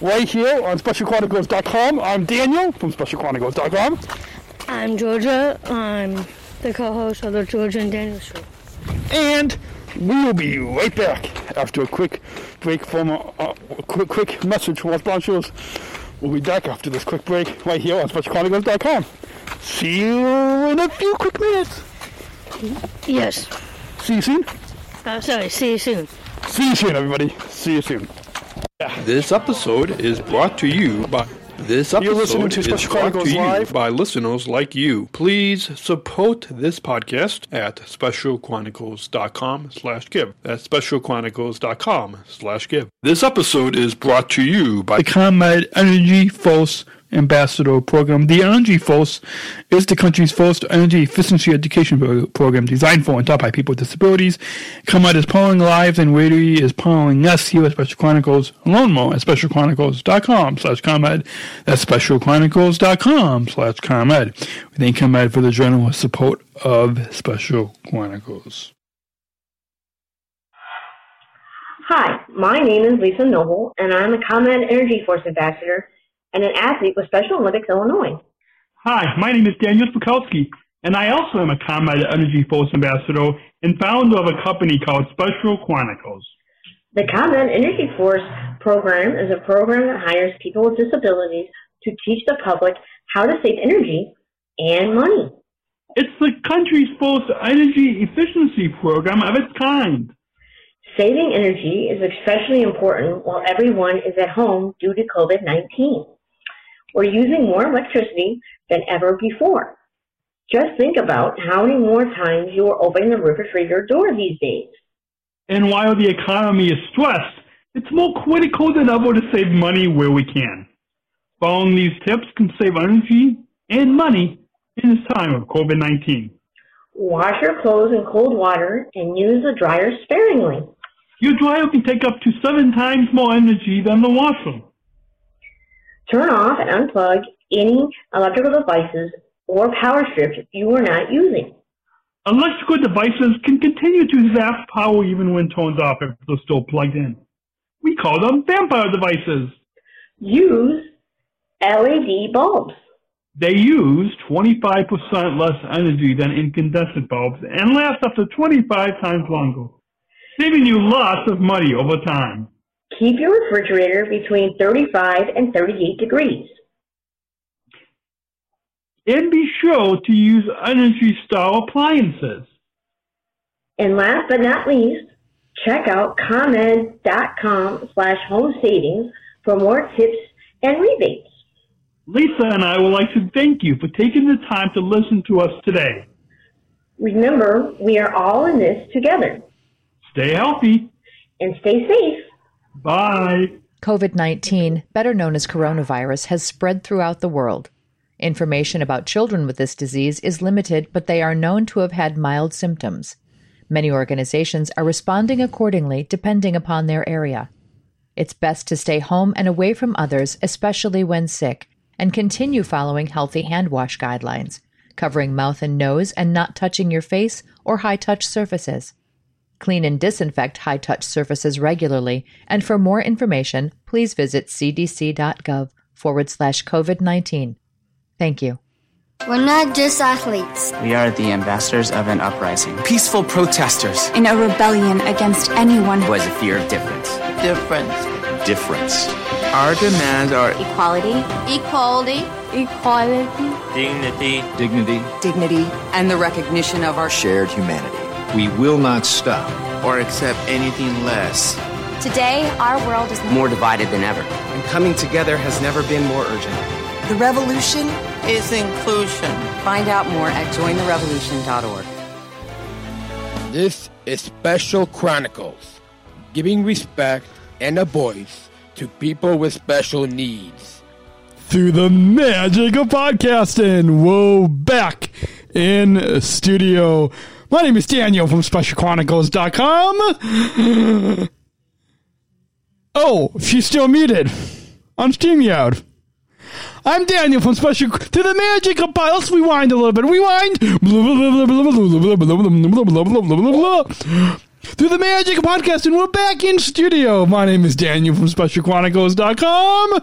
right here on SpecialChronicles.com. I'm Daniel from SpecialChronicles.com. I'm Georgia. I'm the co-host of the Georgia and Daniel Show. And we will be right back after a quick break from a, a quick, quick message from our sponsors. We'll be back after this quick break right here on SpecialChronicles.com. See you in a few quick minutes. Yes. See you soon. Uh, sorry. See you soon. See you soon, everybody. See you soon. This episode is brought to you by this You're listening episode to is Special Chronicles to you Live. by listeners like you. Please support this podcast at specialchronicles.com slash give. That's specialchronicles.com slash give. This episode is brought to you by the ComEd Energy Force Ambassador Program. The Energy Force is the country's first energy efficiency education program designed for and taught by people with disabilities. ComEd is powering lives and radio is powering us here at Special Chronicles. Learn more at specialchronicles.com slash ComEd. That's specialchronicles.com slash ComEd. We thank ComEd for the generous support of Special Chronicles. Hi, my name is Lisa Noble, and I'm a ComEd Energy Force Ambassador and an athlete with Special Olympics Illinois. Hi, my name is Daniel Smrokowski, and I also am a ComEd Energy Force Ambassador and founder of a company called Special Chronicles. The ComEd Energy Force program is a program that hires people with disabilities to teach the public how to save energy and money. It's the country's first energy efficiency program of its kind. Saving energy is especially important while everyone is at home due to COVID-19. We're using more electricity than ever before. Just think about how many more times you are opening the refrigerator door these days. And while the economy is stressed, it's more critical than ever to save money where we can. Following these tips can save energy and money in this time of COVID-19. Wash your clothes in cold water and use the dryer sparingly. Your dryer can take up to seven times more energy than the washer. Turn off and unplug any electrical devices or power strips you are not using. Electrical devices can continue to zap power even when turned off if they're still plugged in. We call them vampire devices. Use LED bulbs. They use 25% less energy than incandescent bulbs and last up to 25 times longer, saving you lots of money over time. Keep your refrigerator between 35 and 38 degrees. And be sure to use Energy Star appliances. And last but not least, check out ComEd.com slash home savings for more tips and rebates. Lisa and I would like to thank you for taking the time to listen to us today. Remember, we are all in this together. Stay healthy. And stay safe. Bye. COVID 19, better known as coronavirus, has spread throughout the world. Information about children with this disease is limited, but they are known to have had mild symptoms. Many organizations are responding accordingly depending upon their area. It's best to stay home and away from others, especially when sick, and continue following healthy hand wash guidelines, covering mouth and nose and not touching your face or high touch surfaces. Clean and disinfect high touch surfaces regularly, and for more information, please visit cdc.gov forward slash COVID 19. Thank you. We're not just athletes. We are the ambassadors of an uprising. Peaceful protesters. In a rebellion against anyone who has a fear of difference. Difference. Difference. Our demands are equality, equality, equality, dignity, dignity, dignity, and the recognition of our shared humanity. We will not stop or accept anything less. Today, our world is more divided than ever. And coming together has never been more urgent. The revolution is inclusion. Find out more at jointherevolution.org. This is Special Chronicles, giving respect and a voice to people with special needs. Through the magic of podcasting, whoa, back in studio. My name is Daniel from SpecialChronicles.com. Oh, she's still muted on StreamYard. I'm Daniel from Special to the magic of let's rewind a little bit. Rewind. Through the magic of podcasting, we're back in studio. My name is Daniel from SpecialChronicles.com.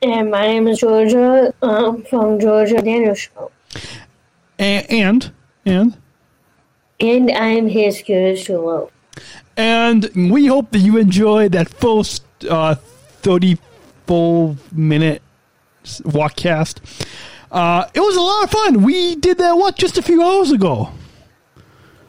And my name is Georgia um, from Georgia Daniel Show. And and and, and I'm his spiritual. And we hope that you enjoyed that first uh, 34 minute walkcast. Uh, it was a lot of fun. We did that what just a few hours ago.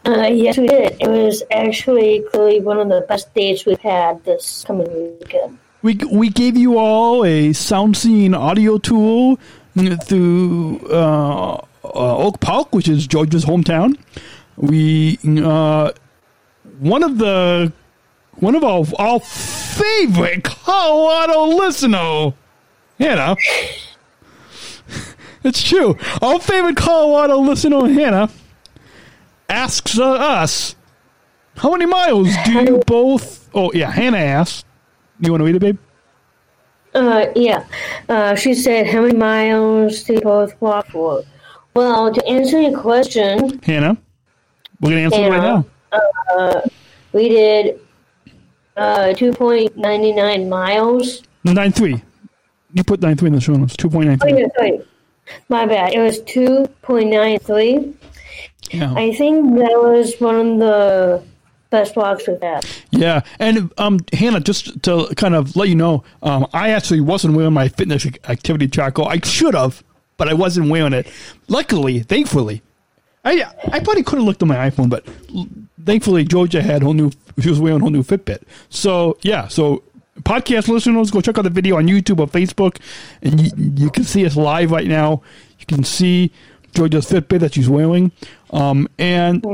Uh, yes, we did. It was actually clearly one of the best days we've had this coming weekend. We we gave you all a soundseeing audio tool through uh, uh, Oak Park, which is Georgia's hometown. We uh, one of the one of our our favorite Colorado listener Hannah. it's true. Our favorite Colorado listener, Hannah, asks uh, us, "How many miles do you both?" Oh yeah, Hannah asked. You want to read it, babe? Uh, yeah. Uh, she said, "How many miles do you both walk for?" Well, to answer your question, Hannah, we're gonna answer it right now. uh, we did uh, two point ninety nine miles. Nine three. You put nine three in the show notes. Two point nine Oh, three. yeah, sorry. My bad. It was two point nine three. Yeah. I think that was one of the best walks we've had. Yeah, and um, Hannah, just to kind of let you know, um, I actually wasn't wearing my fitness activity tracker. I should have, but I wasn't wearing it. Luckily, thankfully, I I probably could have looked on my iPhone, but thankfully Georgia had whole new. She was wearing whole new Fitbit. So yeah, so podcast listeners, go check out the video on YouTube or Facebook, and you, you can see us live right now. You can see Georgia's Fitbit that she's wearing, um, and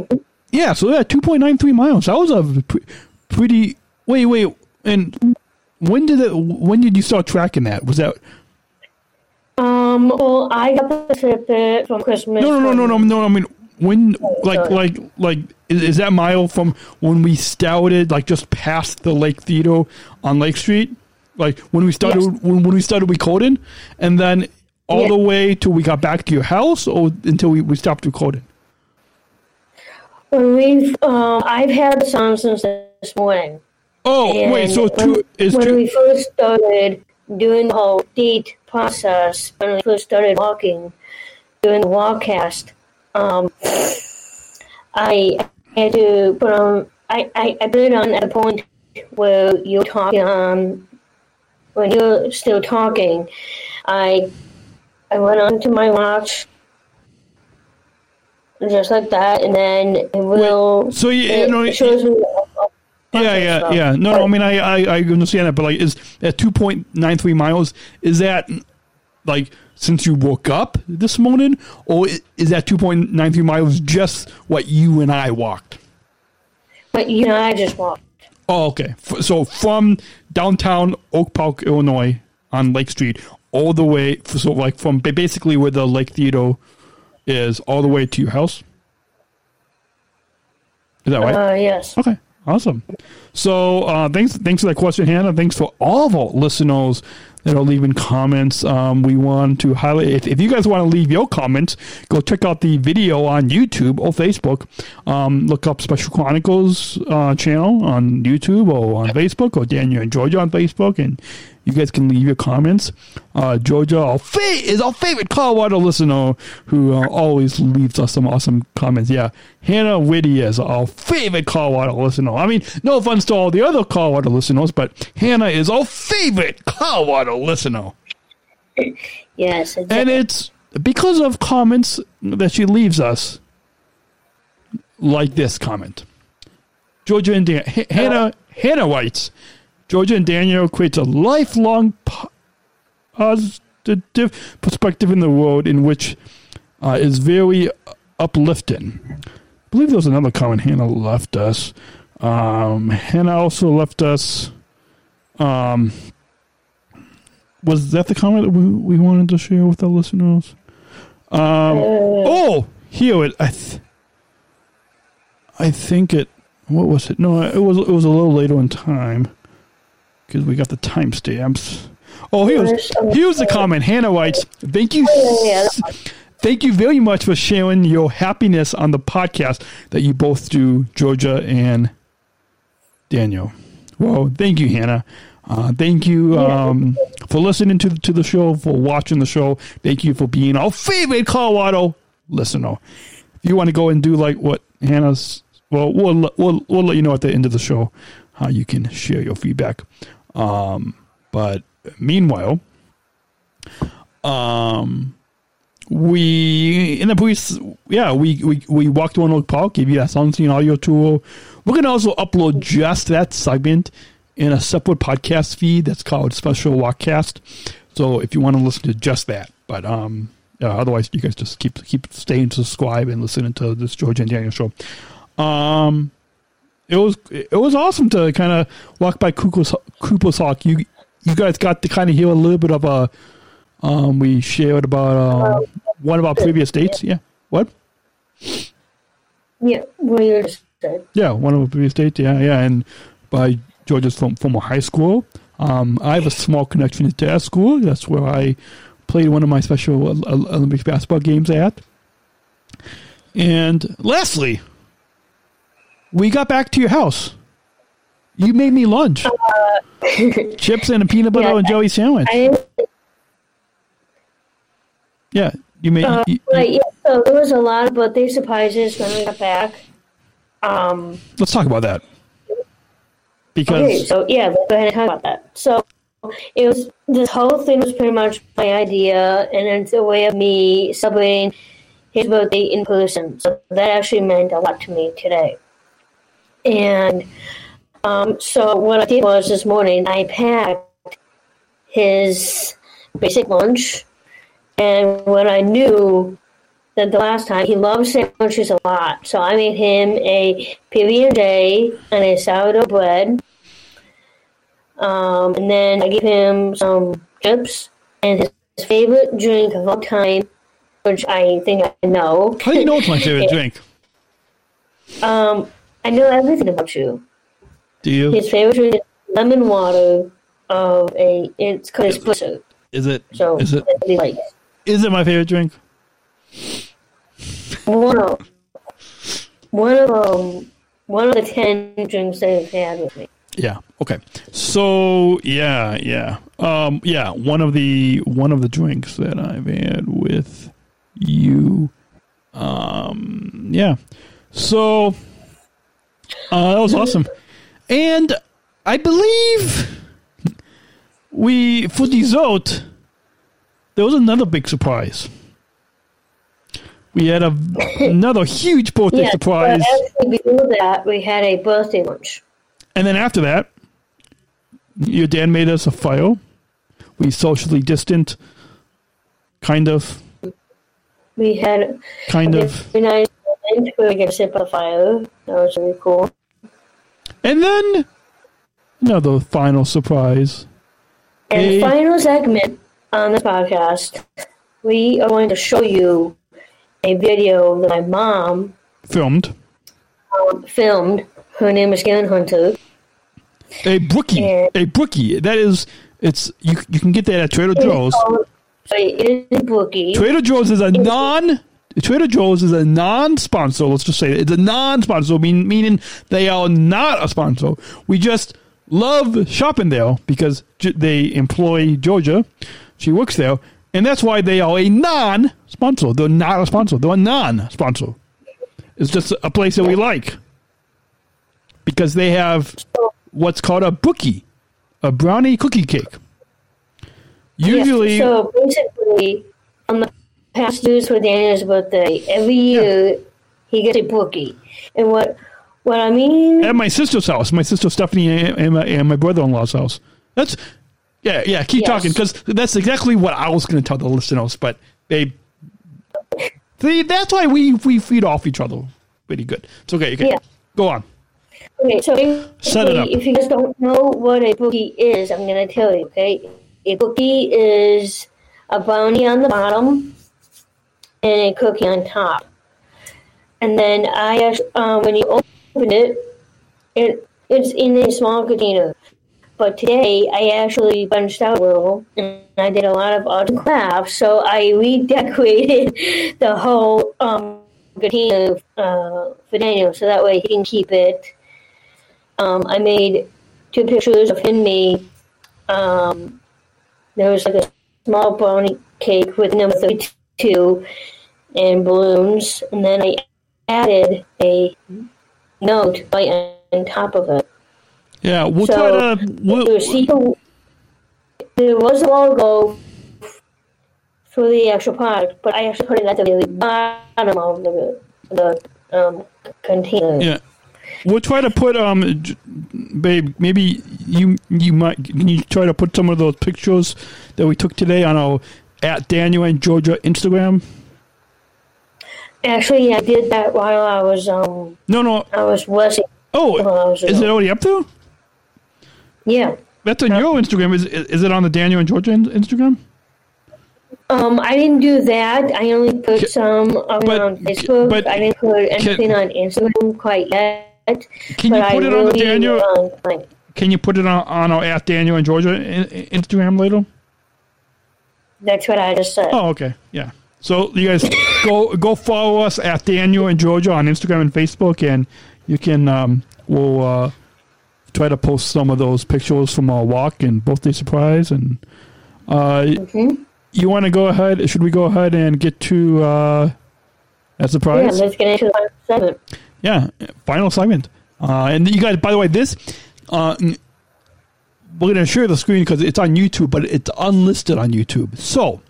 yeah, so yeah, two point nine three miles. That was a pre- pretty. Wait, wait, and when did it? When did you start tracking that? Was that? Um, well, I got the Fitbit from Christmas. No, no, no, no, no, no. I mean, when, like, like, like, is, that mile from when we started, like, just past the Lake Theatre on Lake Street, like when we started, when, when we started recording, and then all the way till we got back to your house, or until we, we stopped recording? When we've, um, I've had the sound since this morning. Oh, wait, so when, two is when two. we first started doing the whole date process, when we first started walking, doing the walkcast, um, I had to put on. I, I, I put it on at a point where you're talking. Um, when you're still talking, I I went onto my watch. Just like that, and then it will. so you- it no, shows me Yeah, yeah, stuff. yeah. No, no, I mean, I, I, I understand that, but like, is at two point nine three miles? Is that like since you woke up this morning, or is that two point nine three miles just what you and I walked? But you know, I just walked. Oh, okay. So from downtown Oak Park, Illinois, on Lake Street, all the way, so like from basically where the Lake Theatre is, all the way to your house. Is that right? Uh, yes. Okay, awesome. So uh, thanks, thanks for that question, Hannah. Thanks for all of our listeners that are leaving comments. Um, we want to highlight if, if you guys want to leave your comments, go check out the video on YouTube or Facebook. Um, look up Special Chronicles uh, channel on YouTube or on Facebook or Daniel and Georgia on Facebook, and you guys can leave your comments. Uh, Georgia our fa- is our favorite Colorado listener who uh, always leaves us some awesome comments. Yeah, Hannah Whitty is our favorite Colorado listener. I mean, no offense to all the other Colorado listeners, but Hannah is our favorite Colorado listener. Yes. It's, And it's because of comments that she leaves us, like this comment. Georgia and H- Hannah Hannah writes, Georgia and Daniel creates a lifelong positive perspective in the world in which uh, is very uplifting. I believe there was another comment Hannah left us. Um, Hannah also left us. Um, was that the comment that we, we wanted to share with our listeners? Um, oh, here it. I, th- I think it. What was it? No, it was. It was a little later in time because we got the timestamps. Oh, here's here's the comment. Hannah writes, "Thank you, thank you very much for sharing your happiness on the podcast that you both do, Georgia and Daniel." Well, thank you, Hannah. Uh, thank you um, for listening to to the show, for watching the show. Thank you for being our favorite Colorado listener. If you want to go and do like what Hannah's, well, we'll we'll we'll let you know at the end of the show how you can share your feedback. Um, but meanwhile, um, we in the police, yeah, we we we walked on Oak Park, gave you that scene audio tour. We're gonna also upload just that segment in a separate podcast feed that's called Special Walkcast. So if you want to listen to just that, but um, otherwise you guys just keep keep staying subscribed and listening to this George and Daniel show. Um, it was it was awesome to kind of walk by Cooper's, Cooper's Hawk. You you guys got to kind of hear a little bit of a. Um, we shared about um, one of our previous dates. Yeah. What? Yeah, what you just said. Yeah, one of our previous dates. Yeah, yeah, and by Georgia's from from a high school. Um, I have a small connection to that school. That's where I played one of my special Ol- Ol- Olympics basketball games at. And lastly, we got back to your house. You made me lunch. Chips and a peanut butter Uh, Yeah, and jelly sandwich. I, yeah, you made. uh, you- right, yeah, so there was a lot of birthday surprises when we got back. Um, let's talk about that. Because okay, so yeah, let's go ahead and talk about that. So it was this whole thing was pretty much my idea, and it's a way of me celebrating his birthday in person. So that actually meant a lot to me today. And um, so what I did was this morning I packed his basic lunch, and when I knew that the last time he loves sandwiches a lot, so I made him a PB and J and a sourdough bread. Um, and then I gave him some chips and his favorite drink of all time, which I think I know. how do you know it's my favorite drink? Um, I know everything about you. Do you? His favorite drink is lemon water of a it's called espresso. Is it? So Is it? that's what he likes. Is it my favorite drink? One of one of um one of the ten drinks they've had with me. Yeah. Okay. So yeah, yeah, um, yeah. One of the one of the drinks that I've had with you. Um, yeah. So uh, that was awesome, and I believe we for dessert there was another big surprise. We had a another huge birthday Yeah, surprise. but before that we had a birthday lunch. And then after that, your dad made us a fire. We socially distant, kind of, We had kind a of. nice lunch where we get to sit fire. That was really cool. And then another final surprise. And A- the final segment on this podcast, we are going to show you a video that my mom filmed um, filmed. Her name is Karen Hunter. a brookie, a brookie. That is, it's you. You can get that at Trader Joe's. It is a bookie. Trader Joe's is a non. Trader Joe's is a non-sponsor. Let's just say it. it's a non-sponsor, mean, meaning they are not a sponsor. We just love shopping there because j- they employ Georgia. She works there, and that's why they are a non-sponsor. They're not a sponsor. They're a non-sponsor. It's just a place that we like because they have what's called a bookie, a brownie cookie cake. Usually, Yes, so basically, on the past news for Daniel's birthday, every year he gets a bookie. And what what I mean at my sister's house, my sister Stephanie and and my, and my brother-in-law's house. That's yeah, yeah. Keep Yes. talking because that's exactly what I was going to tell the listeners. But they, see, that's why we we feed off each other pretty good. It's okay. okay. Yeah. Go on. Okay, so Set it up. if you guys don't know what a bookie is, I'm going to tell you, okay? A bookie is a brownie on the bottom and a cookie on top. And then I, um, when you open it, it it's in a small container. But today I actually bunched out a little and I did a lot of and crafts. So I redecorated the whole um, container uh, for Daniel so that way he can keep it. Um, I made two pictures of him me. Um, there was like a small brownie cake with number 32 and balloons. And then I added a note right on top of it. Yeah, we'll so try to. We'll, there, was, there was a logo for the actual product, but I actually put it at the very bottom of the, the um, container. yeah, we'll try to put um, babe. Maybe you you might can you try to put some of those pictures that we took today on our at Daniel and Georgia Instagram. Actually, I did that while I was um No, no, I was working. Oh, was is it already up there? Yeah. That's on your Instagram. Is is it on the Daniel and Georgia Instagram? Um, I didn't do that. I only put some on, on Facebook. but I didn't put anything on Instagram quite yet. Can you put I it on the Daniel? Can you put it on, on our at Daniel and Georgia in, in- Instagram later? That's what I just said. Oh, okay, yeah. So you guys go go follow us at Daniel and Georgia on Instagram and Facebook, and you can um, we'll uh, try to post some of those pictures from our walk and birthday surprise. And uh, you want to go ahead? Should we go ahead and get to uh, that surprise? Yeah, let's get into the final segment. Yeah, final segment. Uh, and you guys, by the way, this uh, we're going to share the screen because it's on YouTube, but it's unlisted on YouTube. So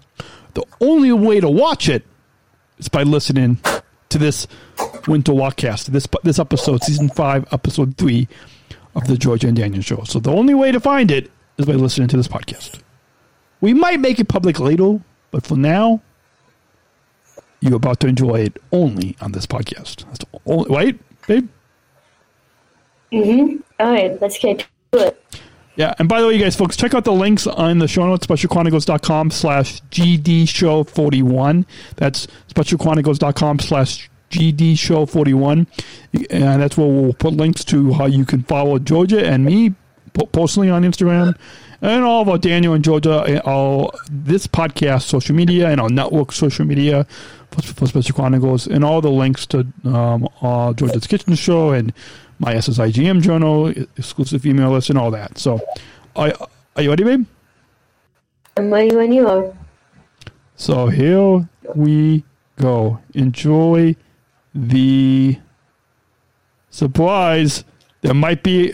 the only way to watch it is by listening to this Winter Walkcast, this this episode, season five, episode three of the Georgia and Daniel Show. So the only way to find it is by listening to this podcast. We might make it public later, but for now, you're about to enjoy it only on this podcast. That's the only, right, babe? Mm-hmm. All right, let's get to it. Yeah, and by the way, you guys, folks, check out the links on the show notes, specialchronicles.com slash gdshow41. That's specialchronicles.com slash gdshow41. And that's where we'll put links to how you can follow Georgia and me personally on Instagram and all about Daniel and Georgia, all this podcast social media and our network social media for, for Special Chronicles and all the links to um, uh, Georgia's Kitchen Show and my SSIGM journal, exclusive email list, and all that. So, are, are you ready, babe? I'm ready when you are. So here we go. Enjoy the surprise. There might be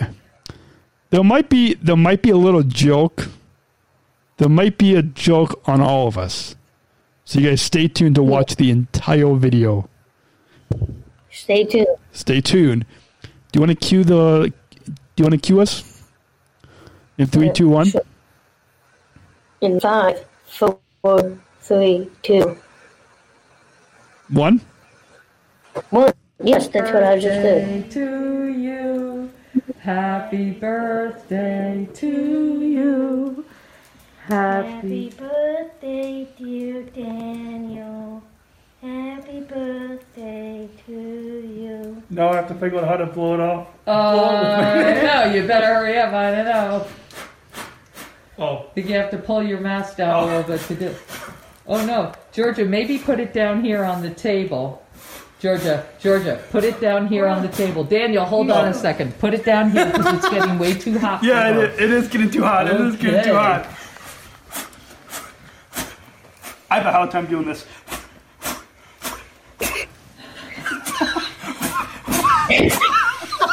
there might be there might be a little joke. There might be a joke on all of us. So you guys stay tuned to watch the entire video. Stay tuned. Stay tuned. Do you want to cue the do you want to cue us? In three, uh, two, one. In five, four, three, two, One? one. Yes, that's what I just did. Happy birthday to you. Happy birthday to you. Happy birthday, dear Daniel. Happy birthday to you. No, I have to figure out how to blow it off. Oh, I know. You better hurry up. I don't know. Oh. I think you have to pull your mask down a little bit to do. Oh no, Georgia, maybe put it down here on the table. Georgia, Georgia, put it down here on the table. Daniel, hold on a second. Put it down here because it's getting way too hot. Yeah, it is, it is getting too hot. It is getting too hot. I have a hard time doing this.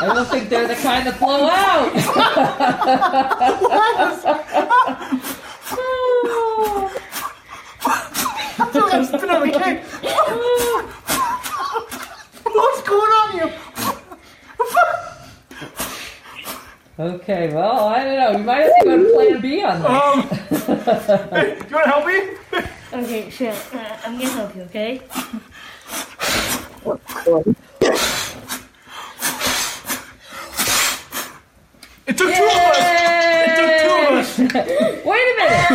I don't think they're the kind that blow out. I feel like I'm spitting on a cake. What's going on here? Okay, well, I don't know. We might have to go to Plan B on this. Um, you want to help me? Okay, sure. Uh, I'm gonna help you, okay? It took two of us. It took two of us. Wait a minute.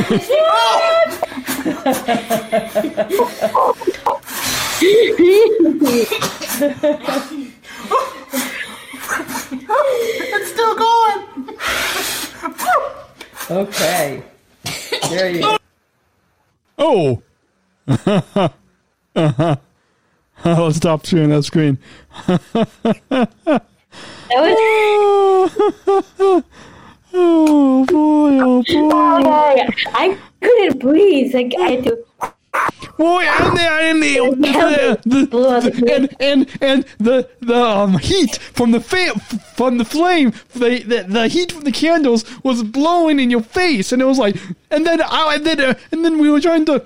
it's still going. Okay. There you go. Oh. uh-huh. Let's stop sharing that screen. Oh boy! Oh boy! I couldn't breathe. Like I had to. Boy, and the and the, the, the, and and and the the um, heat from the fa- from the flame, the, the the heat from the candles was blowing in your face, and it was like, and then I and then uh, and then we were trying to.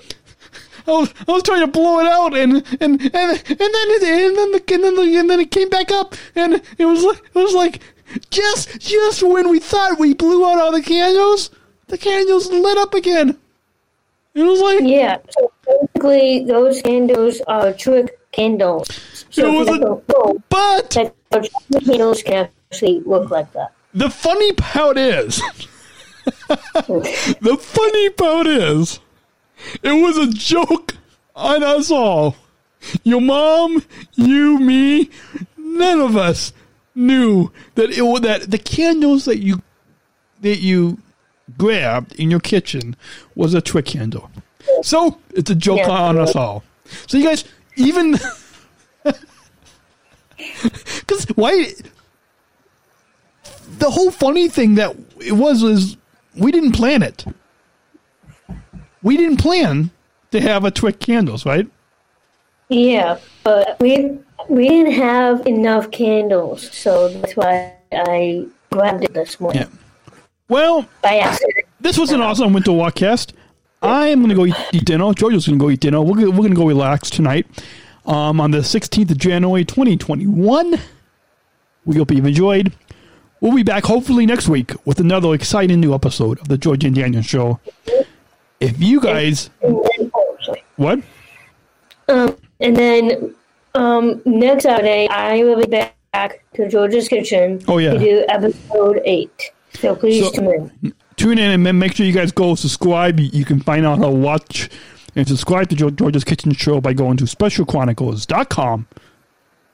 I was, I was trying to blow it out, and and and and then it, and then the, and then the, and then it came back up, and it was like it was like just just when we thought we blew out all the candles, the candles lit up again. It was like Yeah. So basically, those candles are trick candles. So It was know, but those candles can actually look like that. The funny part is, the funny part is, it was a joke on us all. Your mom, you, me, none of us knew that it that the candles that you that you grabbed in your kitchen was a trick candle. So it's a joke Yeah. on us all. So you guys, even because why? The whole funny thing that it was was we didn't plan it. We didn't plan to have a trick candles, right? Yeah, but we we didn't have enough candles, so that's why I grabbed it this morning. Yeah. Well, by accident. This was an awesome winter walkcast. I am going to go eat, eat dinner. Georgia's going to go eat dinner. We're, gonna- we're going to go relax tonight um, on the 16th of January, 2021. We hope you've enjoyed. We'll be back hopefully next week with another exciting new episode of the George and Daniel Show. If you guys. What? Um, and then um, next Saturday, I will be back to George's Kitchen Oh, yeah. to do episode eight. So please So- tune in. tune in and then make sure you guys go subscribe. You- can find out how to watch and subscribe to Geor- Georgia's Kitchen Show by going to specialchronicles.com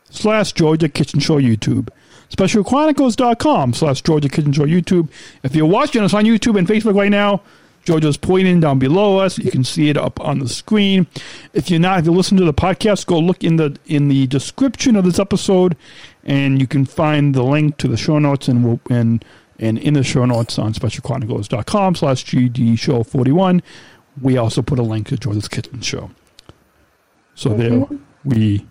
slash Georgia Kitchen Show YouTube. Specialchronicles.com slash Georgia Kitchen Show YouTube. If you're watching us on YouTube and Facebook right now, Georgia's pointing down below us. You can see it up on the screen. If you're not, if you listen to the podcast, go look in the in the description of this episode, and you can find the link to the show notes and we'll, and and in the show notes on specialchronicles.com slash GD show 41, we also put a link to George's Kitchen Show. So there we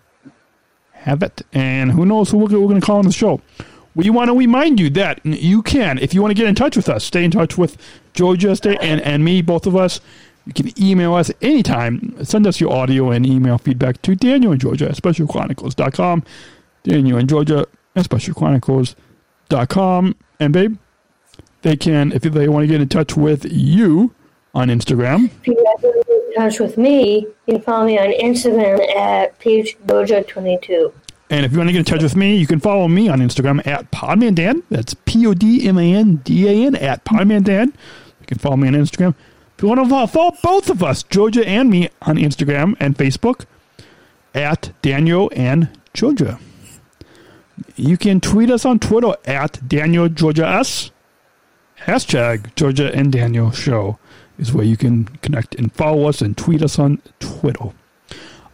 have it. And who knows who we're, we're going to call on the show. We want to remind you that you can, if you want to get in touch with us, stay in touch with Georgia stay, and, and me, both of us. You can email us anytime. Send us your audio and email feedback to Daniel and Georgia at specialchronicles.com. Daniel and Georgia at specialchronicles.com. And babe, they can, if they want to get in touch with you on Instagram, If you want to get in touch with me, you can follow me on Instagram at pagedoja22. And if you want to get in touch with me, you can follow me on Instagram at PodmanDan. That's P O D M A N D A N at PodmanDan. You can follow me on Instagram. If you want to follow, follow both of us, Georgia and me, on Instagram and Facebook at Daniel and Georgia. You can tweet us on Twitter at Daniel Georgia S. Hashtag Georgia and Daniel Show is where you can connect and follow us and tweet us on Twitter.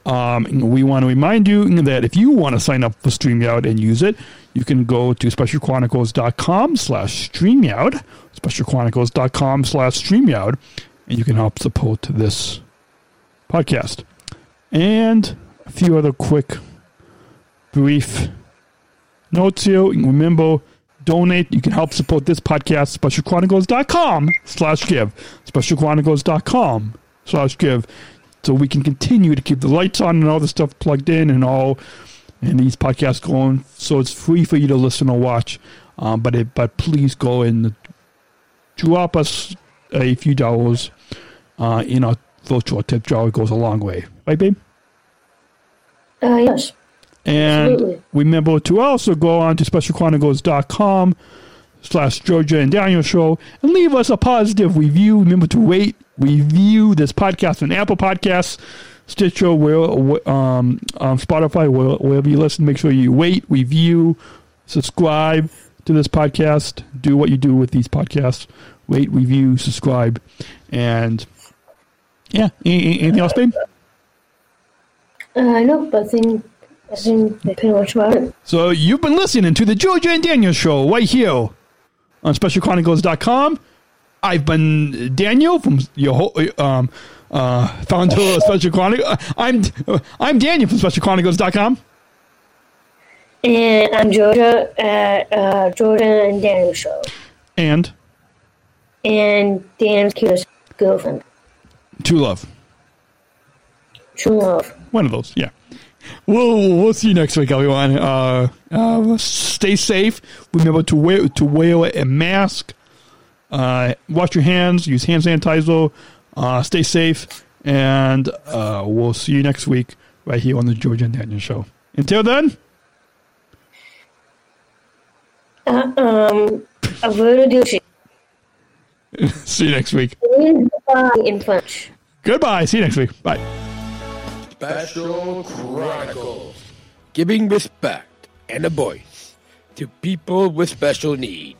Um, we want to remind you that if you want to sign up for StreamYard and use it, you can go to specialchronicles.com slash StreamYard, specialchronicles.com slash StreamYard, and you can help support this podcast. And a few other quick, brief notes here. Remember, donate. You can help support this podcast, specialchronicles.com slash give. Specialchronicles.com slash give. So we can continue to keep the lights on and all the stuff plugged in and all, and these podcasts going. So it's free for you to listen or watch. Um, but it, but please go and drop us a few dollars uh, in our virtual tip jar. It goes a long way, right, babe? Uh, yes. And Absolutely. remember to also go on to specialchronicles.com slash Georgia and Daniel show and leave us a positive review. Remember to rate, review this podcast on Apple Podcasts, Stitcher, where, um, um, Spotify, wherever you listen. Make sure you wait, review, subscribe to this podcast. Do what you do with these podcasts. Rate, review, subscribe. And yeah, anything else, babe? Uh, no, but I think, I think pretty much about it. So you've been listening to the Georgia and Daniel show right here on specialchronicles.com. I've been Daniel from your whole, um, uh, founder of Special Chronicles. I'm I'm Daniel from specialchronicles.com. And I'm Georgia at uh, Georgia and Daniel Show. And And Dan's cutest girlfriend. True Love. True love. One of those, yeah. We'll we'll see you next week, everyone. Uh, uh, stay safe. Remember to wear to wear a mask. Uh, wash your hands. Use hand sanitizer. Uh, stay safe, and uh, we'll see you next week right here on the Georgia and Daniel Show. Until then, Uh, um, a voodoo douchey. See you next week. in French. Goodbye. See you next week. Bye. Special Chronicles. Giving respect and a voice to people with special needs.